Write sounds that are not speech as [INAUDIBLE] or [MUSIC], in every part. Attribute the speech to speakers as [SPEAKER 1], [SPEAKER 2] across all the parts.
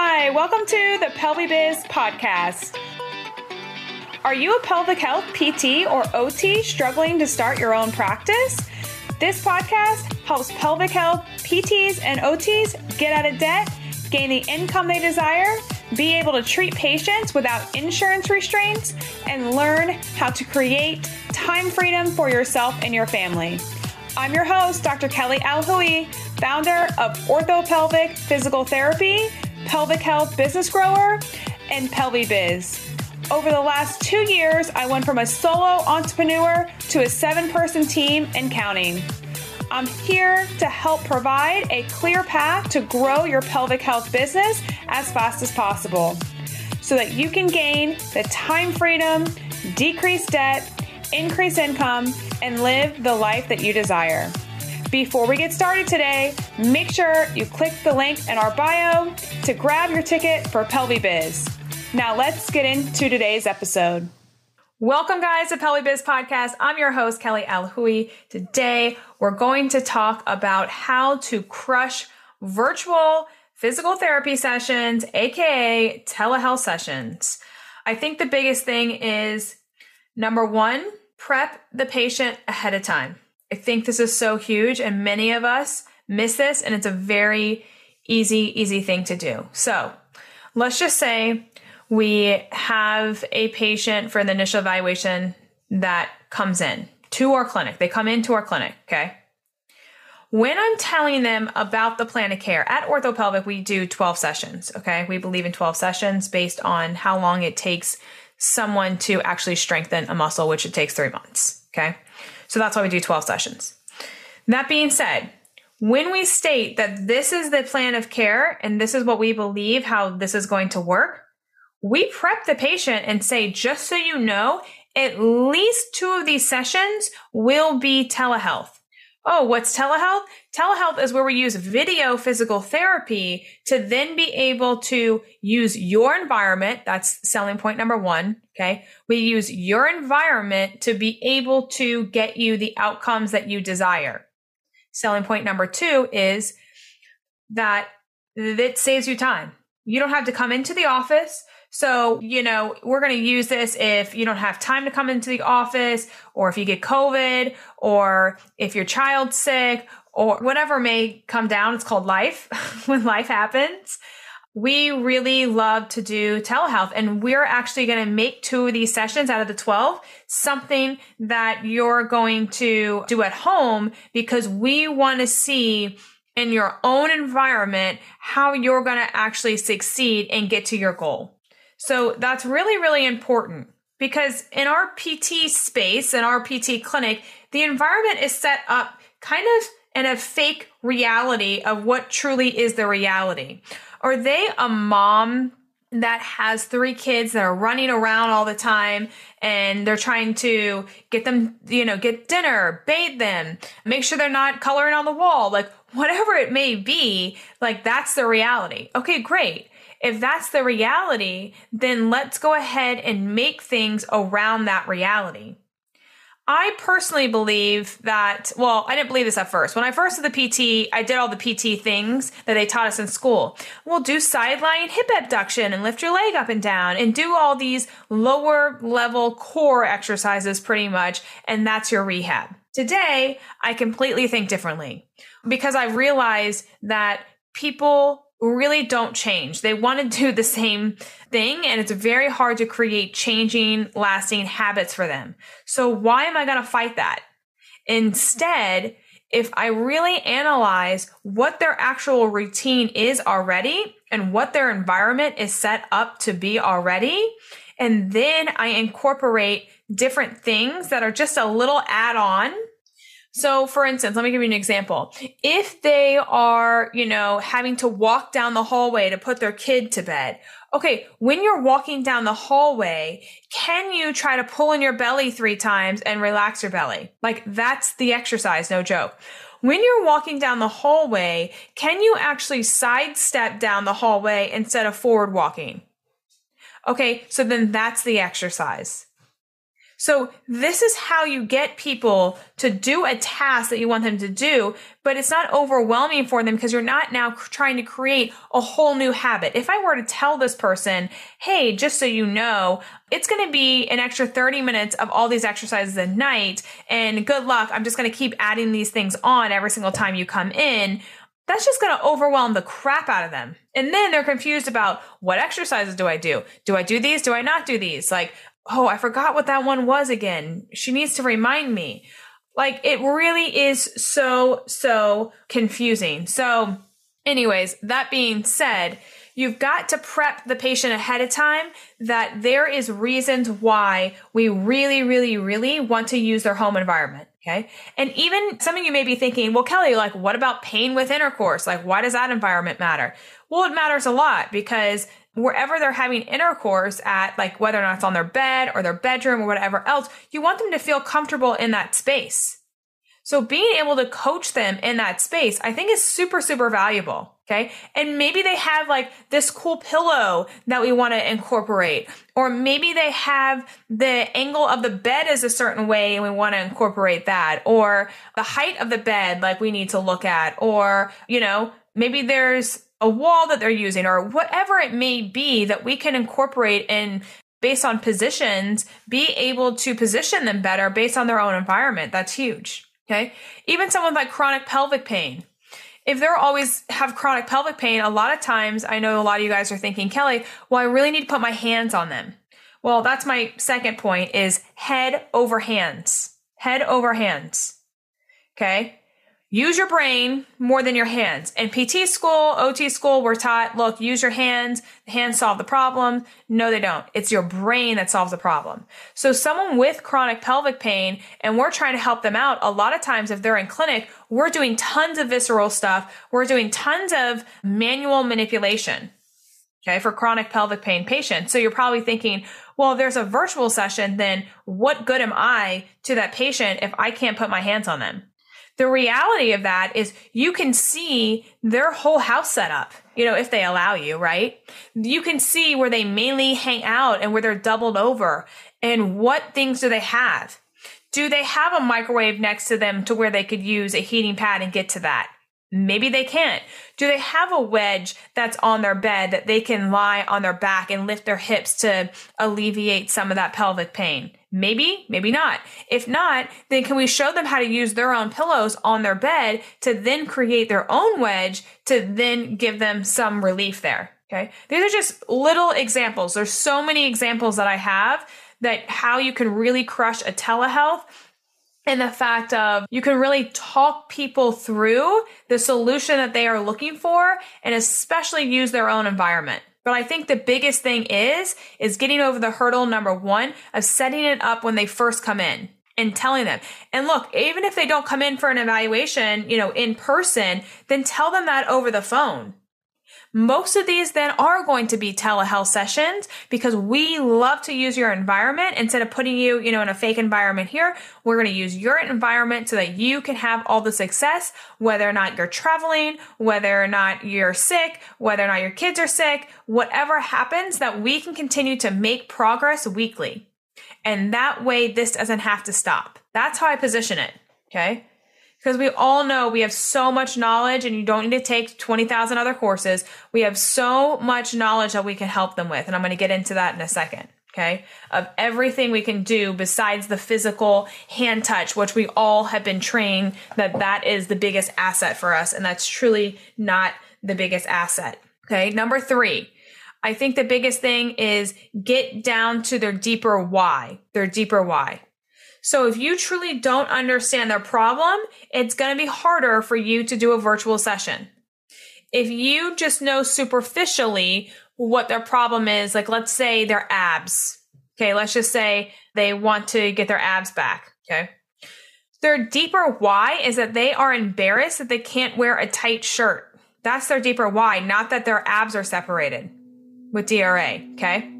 [SPEAKER 1] Hi, welcome to the PelviBiz podcast. Are you a pelvic health PT or OT struggling to start your own practice? This podcast helps pelvic health PTs and OTs get out of debt, gain the income they desire, be able to treat patients without insurance restraints, and learn how to create time freedom for yourself and your family. I'm your host, Dr. Kelly Alhooie, founder of Orthopelvic Physical Therapy, Pelvic Health Business Grower, and PelviBiz. Over the last two years, I went from a solo entrepreneur to a seven person team and counting. I'm here to help provide a clear path to grow your pelvic health business as fast as possible so that you can gain the time freedom, decrease debt, increase income, and live the life that you desire. Before we get started today, make sure you click the link in our bio to grab your ticket for PelviBiz. Now let's get into today's episode. Welcome, guys, to PelviBiz Podcast. I'm your host, Kelly Alhooie. Today, we're going to talk about how to crush virtual physical therapy sessions, aka telehealth sessions. I think the biggest thing is number one, prep the patient ahead of time. I think this is so huge, and many of us miss this, and it's a very easy, easy thing to do. So, let's just say we have a patient for the initial evaluation that comes in to our clinic. They come into our clinic, okay? When I'm telling them about the plan of care at Orthopelvic, we do 12 sessions, okay? We believe in 12 sessions based on how long it takes someone to actually strengthen a muscle, which it takes three months, okay? So that's why we do 12 sessions. That being said, when we state that this is the plan of care and this is what we believe how this is going to work, we prep the patient and say, just so you know, at least two of these sessions will be telehealth. Oh, what's telehealth? Telehealth is where we use video physical therapy to then be able to use your environment. That's selling point number one. Okay. We use your environment to be able to get you the outcomes that you desire. Selling point number two is that it saves you time. You don't have to come into the office. So, you know, we're going to use this if you don't have time to come into the office or if you get COVID or if your child's sick or whatever may come down. It's called life [LAUGHS] when life happens. We really love to do telehealth and we're actually going to make two of these sessions out of the 12 something that you're going to do at home because we want to see in your own environment how you're going to actually succeed and get to your goal. So that's really, really important because in our PT space, in our PT clinic, the environment is set up kind of in a fake reality of what truly is the reality. Are they a mom that has three kids that are running around all the time and they're trying to get them, you know, get dinner, bathe them, make sure they're not coloring on the wall, like whatever it may be, like that's the reality. Okay, great. If that's the reality, then let's go ahead and make things around that reality. I personally believe that, well, I didn't believe this at first. When I first did the PT, I did all the PT things that they taught us in school. We'll do sideline hip abduction and lift your leg up and down and do all these lower level core exercises pretty much. And that's your rehab. Today, I completely think differently because I realize that people really don't change. They want to do the same thing and it's very hard to create changing, lasting habits for them. So why am I going to fight that? Instead, if I really analyze what their actual routine is already and what their environment is set up to be already, and then I incorporate different things that are just a little add on so, for instance, let me give you an example. If they are, you know, having to walk down the hallway to put their kid to bed, okay, when you're walking down the hallway, can you try to pull in your belly three times and relax your belly? Like, that's the exercise, no joke. When you're walking down the hallway, can you actually sidestep down the hallway instead of forward walking? Okay, so then that's the exercise. So this is how you get people to do a task that you want them to do, but it's not overwhelming for them because you're not now trying to create a whole new habit. If I were to tell this person, Hey, just so you know, it's going to be an extra 30 minutes of all these exercises a night and good luck. I'm just going to keep adding these things on every single time you come in that's just going to overwhelm the crap out of them. And then they're confused about what exercises do I do? Do I do these? Do I not do these? Like, oh, I forgot what that one was again. She needs to remind me. Like, it really is so, so confusing. So, anyways, that being said, you've got to prep the patient ahead of time that there is reasons why we really, really, really want to use their home environment. Okay. And even some of you may be thinking, well, Kelly, like, what about pain with intercourse? Like, why does that environment matter? Well, it matters a lot because wherever they're having intercourse at, like whether or not it's on their bed or their bedroom or whatever else, you want them to feel comfortable in that space. So being able to coach them in that space, I think is super, super valuable. Okay. And maybe they have like this cool pillow that we want to incorporate. Or maybe they have the angle of the bed is a certain way and we want to incorporate that. Or the height of the bed, like we need to look at. Or, you know, maybe there's a wall that they're using or whatever it may be that we can incorporate and based on positions, be able to position them better based on their own environment. That's huge. Okay. Even someone like chronic pelvic pain. If they're always have chronic pelvic pain, a lot of times I know a lot of you guys are thinking, Kelly, well, I really need to put my hands on them. Well, that's my second point is head over hands. Head over hands. Okay. Use your brain more than your hands. In PT school, OT school, we're taught, look, use your hands. The hands solve the problem. No, they don't. It's your brain that solves the problem. So someone with chronic pelvic pain and we're trying to help them out, a lot of times if they're in clinic, we're doing tons of visceral stuff. We're doing tons of manual manipulation. Okay. For chronic pelvic pain patients. So you're probably thinking, well, there's a virtual session, then what good am I to that patient if I can't put my hands on them? The reality of that is you can see their whole house setup, you know, if they allow you, right? You can see where they mainly hang out and where they're doubled over and what things do they have? Do they have a microwave next to them to where they could use a heating pad and get to that? Maybe they can't. Do they have a wedge that's on their bed that they can lie on their back and lift their hips to alleviate some of that pelvic pain? Maybe, maybe not. If not, then can we show them how to use their own pillows on their bed to then create their own wedge to then give them some relief there? Okay. These are just little examples. There's so many examples that I have that how you can really crush a telehealth and the fact of you can really talk people through the solution that they are looking for and especially use their own environment. But I think the biggest thing is, is getting over the hurdle number one of setting it up when they first come in and telling them. And look, even if they don't come in for an evaluation, you know, in person, then tell them that over the phone. Most of these then are going to be telehealth sessions because we love to use your environment instead of putting you, you know, in a fake environment here. We're going to use your environment so that you can have all the success, whether or not you're traveling, whether or not you're sick, whether or not your kids are sick, whatever happens that we can continue to make progress weekly. And that way this doesn't have to stop. That's how I position it. Okay because we all know we have so much knowledge and you don't need to take 20,000 other courses. We have so much knowledge that we can help them with. And I'm going to get into that in a second. Okay. Of everything we can do besides the physical hand touch, which we all have been trained that that is the biggest asset for us. And that's truly not the biggest asset. Okay. Number three. I think the biggest thing is get down to their deeper why, their deeper why. So if you truly don't understand their problem, it's going to be harder for you to do a virtual session. If you just know superficially what their problem is, like let's say their abs. Okay. Let's just say they want to get their abs back. Okay. Their deeper why is that they are embarrassed that they can't wear a tight shirt. That's their deeper why, not that their abs are separated with DRA. Okay.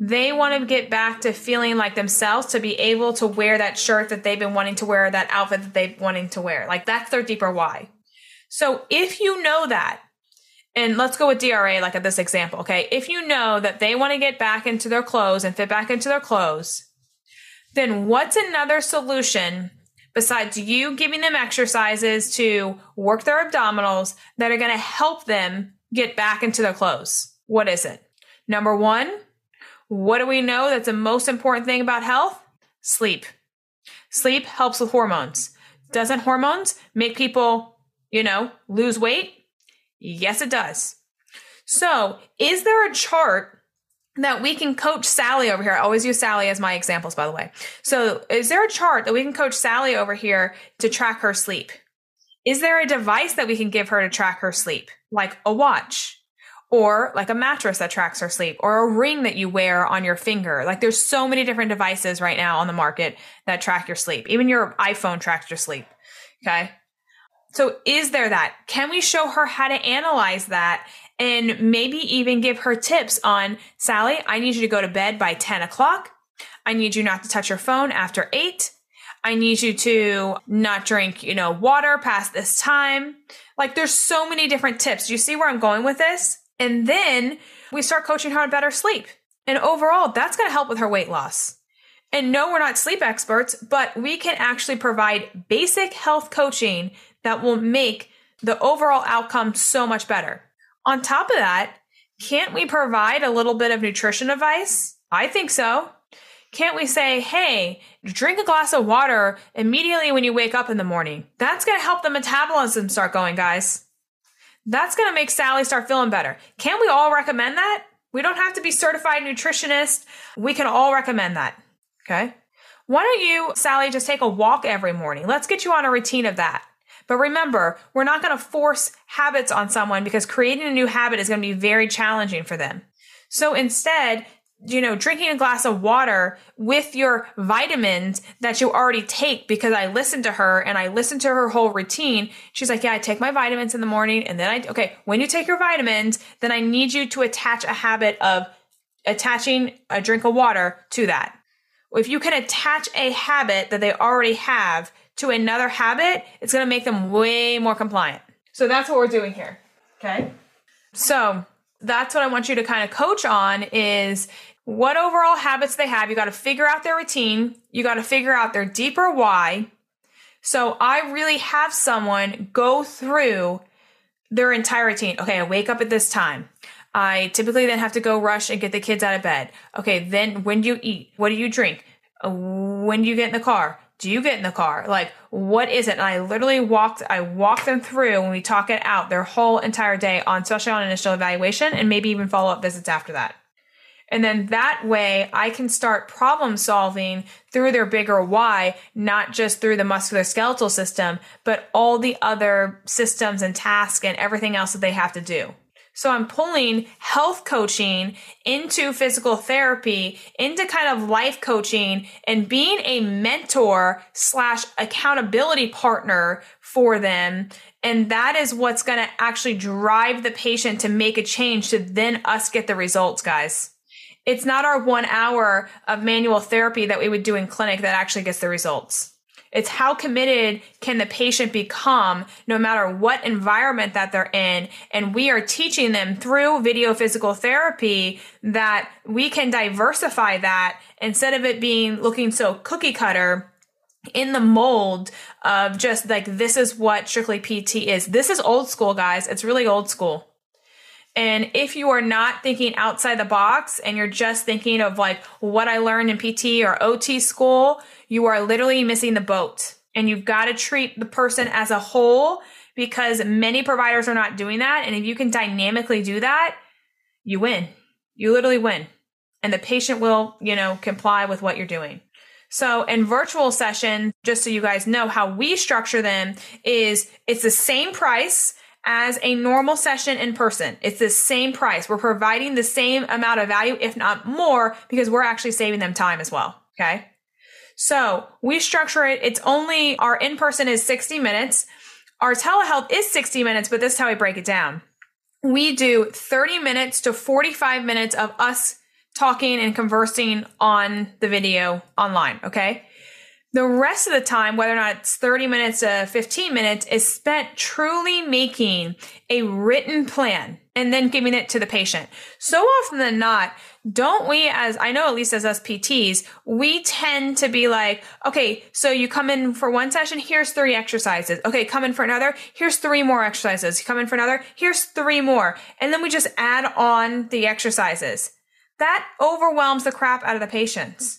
[SPEAKER 1] They want to get back to feeling like themselves to be able to wear that shirt that they've been wanting to wear, that outfit that they've wanting to wear. Like that's their deeper why. So if you know that, and let's go with DRA like at this example, okay? If you know that they want to get back into their clothes and fit back into their clothes, then what's another solution besides you giving them exercises to work their abdominals that are going to help them get back into their clothes? What is it? Number one, what do we know that's the most important thing about health? Sleep. Sleep helps with hormones. Doesn't hormones make people, you know, lose weight? Yes, it does. So, is there a chart that we can coach Sally over here? I always use Sally as my examples, by the way. So, is there a chart that we can coach Sally over here to track her sleep? Is there a device that we can give her to track her sleep, like a watch? Or like a mattress that tracks your sleep or a ring that you wear on your finger. Like there's so many different devices right now on the market that track your sleep. Even your iPhone tracks your sleep. Okay. So is there that? Can we show her how to analyze that and maybe even give her tips on Sally, I need you to go to bed by 10 o'clock. I need you not to touch your phone after eight. I need you to not drink, you know, water past this time. Like there's so many different tips. You see where I'm going with this? And then we start coaching her on better sleep. And overall, that's going to help with her weight loss. And no, we're not sleep experts, but we can actually provide basic health coaching that will make the overall outcome so much better. On top of that, can't we provide a little bit of nutrition advice? I think so. Can't we say, hey, drink a glass of water immediately when you wake up in the morning? That's going to help the metabolism start going, guys. That's going to make Sally start feeling better. Can we all recommend that? We don't have to be certified nutritionists. We can all recommend that. Okay. Why don't you, Sally, just take a walk every morning? Let's get you on a routine of that. But remember, we're not going to force habits on someone because creating a new habit is going to be very challenging for them. So instead, you know, drinking a glass of water with your vitamins that you already take because I listened to her and I listened to her whole routine. She's like, yeah, I take my vitamins in the morning and then I, okay, when you take your vitamins, then I need you to attach a habit of attaching a drink of water to that. If you can attach a habit that they already have to another habit, it's going to make them way more compliant. So that's what we're doing here. Okay. So that's what I want you to kind of coach on is what overall habits they have. You got to figure out their routine. You got to figure out their deeper why. So I really have someone go through their entire routine. Okay, I wake up at this time. I typically then have to go rush and get the kids out of bed. Okay, then when do you eat? What do you drink? Uh, when do you get in the car? Do you get in the car? Like, what is it? And I literally walked, I walked them through when we talk it out their whole entire day on, especially on initial evaluation and maybe even follow up visits after that. And then that way I can start problem solving through their bigger why, not just through the musculoskeletal system, but all the other systems and tasks and everything else that they have to do. So I'm pulling health coaching into physical therapy, into kind of life coaching and being a mentor slash accountability partner for them. And that is what's going to actually drive the patient to make a change to then us get the results, guys. It's not our one hour of manual therapy that we would do in clinic that actually gets the results. It's how committed can the patient become no matter what environment that they're in. And we are teaching them through video physical therapy that we can diversify that instead of it being looking so cookie cutter in the mold of just like this is what strictly PT is. This is old school, guys. It's really old school. And if you are not thinking outside the box and you're just thinking of like what I learned in PT or OT school, you are literally missing the boat. And you've got to treat the person as a whole because many providers are not doing that. And if you can dynamically do that, you win. You literally win. And the patient will, you know, comply with what you're doing. So in virtual session, just so you guys know how we structure them is it's the same price as a normal session in person. It's the same price. We're providing the same amount of value, if not more, because we're actually saving them time as well. Okay. So we structure it. It's only our in person is 60 minutes. Our telehealth is 60 minutes, but this is how we break it down. We do 30 minutes to 45 minutes of us talking and conversing on the video online. Okay. The rest of the time, whether or not it's 30 minutes to 15 minutes, is spent truly making a written plan and then giving it to the patient. So often than not, don't we, as I know, at least as us PTs, we tend to be like, okay, so you come in for one session, here's three exercises. Okay, come in for another, here's three more exercises. You come in for another, here's three more. And then we just add on the exercises. That overwhelms the crap out of the patients.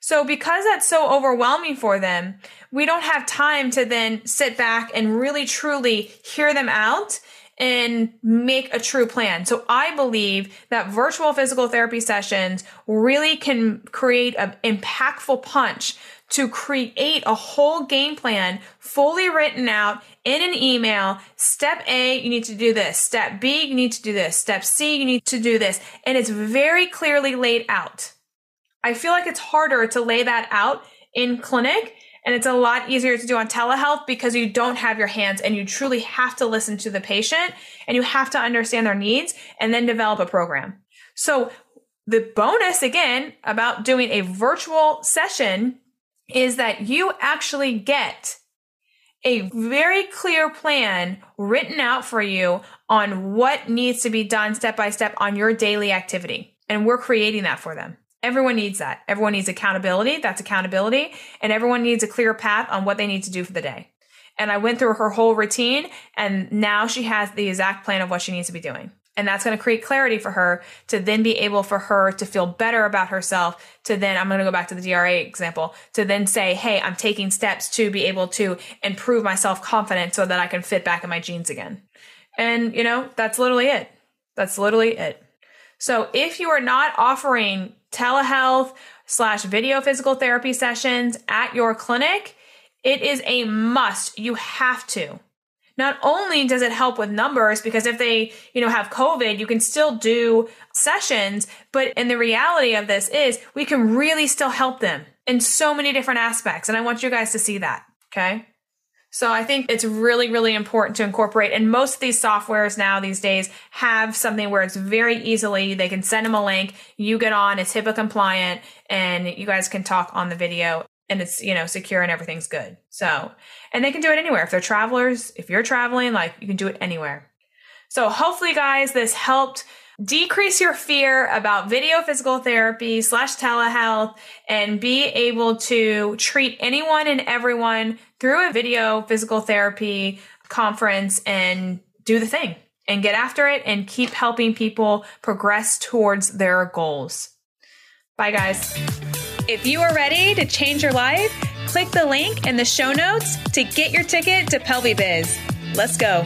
[SPEAKER 1] So because that's so overwhelming for them, we don't have time to then sit back and really truly hear them out and make a true plan. So I believe that virtual physical therapy sessions really can create an impactful punch to create a whole game plan fully written out in an email. Step A, you need to do this. Step B, you need to do this. Step C, you need to do this. And it's very clearly laid out. I feel like it's harder to lay that out in clinic and it's a lot easier to do on telehealth because you don't have your hands and you truly have to listen to the patient and you have to understand their needs and then develop a program. So the bonus again about doing a virtual session is that you actually get a very clear plan written out for you on what needs to be done step by step on your daily activity. And we're creating that for them. Everyone needs that. Everyone needs accountability. That's accountability. And everyone needs a clear path on what they need to do for the day. And I went through her whole routine and now she has the exact plan of what she needs to be doing. And that's going to create clarity for her to then be able for her to feel better about herself. To then, I'm going to go back to the DRA example, to then say, Hey, I'm taking steps to be able to improve my self confidence so that I can fit back in my jeans again. And, you know, that's literally it. That's literally it. So if you are not offering telehealth slash video physical therapy sessions at your clinic, it is a must. You have to. Not only does it help with numbers because if they, you know, have COVID, you can still do sessions, but in the reality of this is we can really still help them in so many different aspects. And I want you guys to see that. Okay. So I think it's really, really important to incorporate. And most of these softwares now these days have something where it's very easily, they can send them a link, you get on, it's HIPAA compliant, and you guys can talk on the video and it's, you know, secure and everything's good. So, and they can do it anywhere. If they're travelers, if you're traveling, like you can do it anywhere. So hopefully guys, this helped decrease your fear about video physical therapy slash telehealth and be able to treat anyone and everyone through a video physical therapy conference and do the thing and get after it and keep helping people progress towards their goals. Bye, guys. If you are ready to change your life, click the link in the show notes to get your ticket to PelviBiz. Let's go.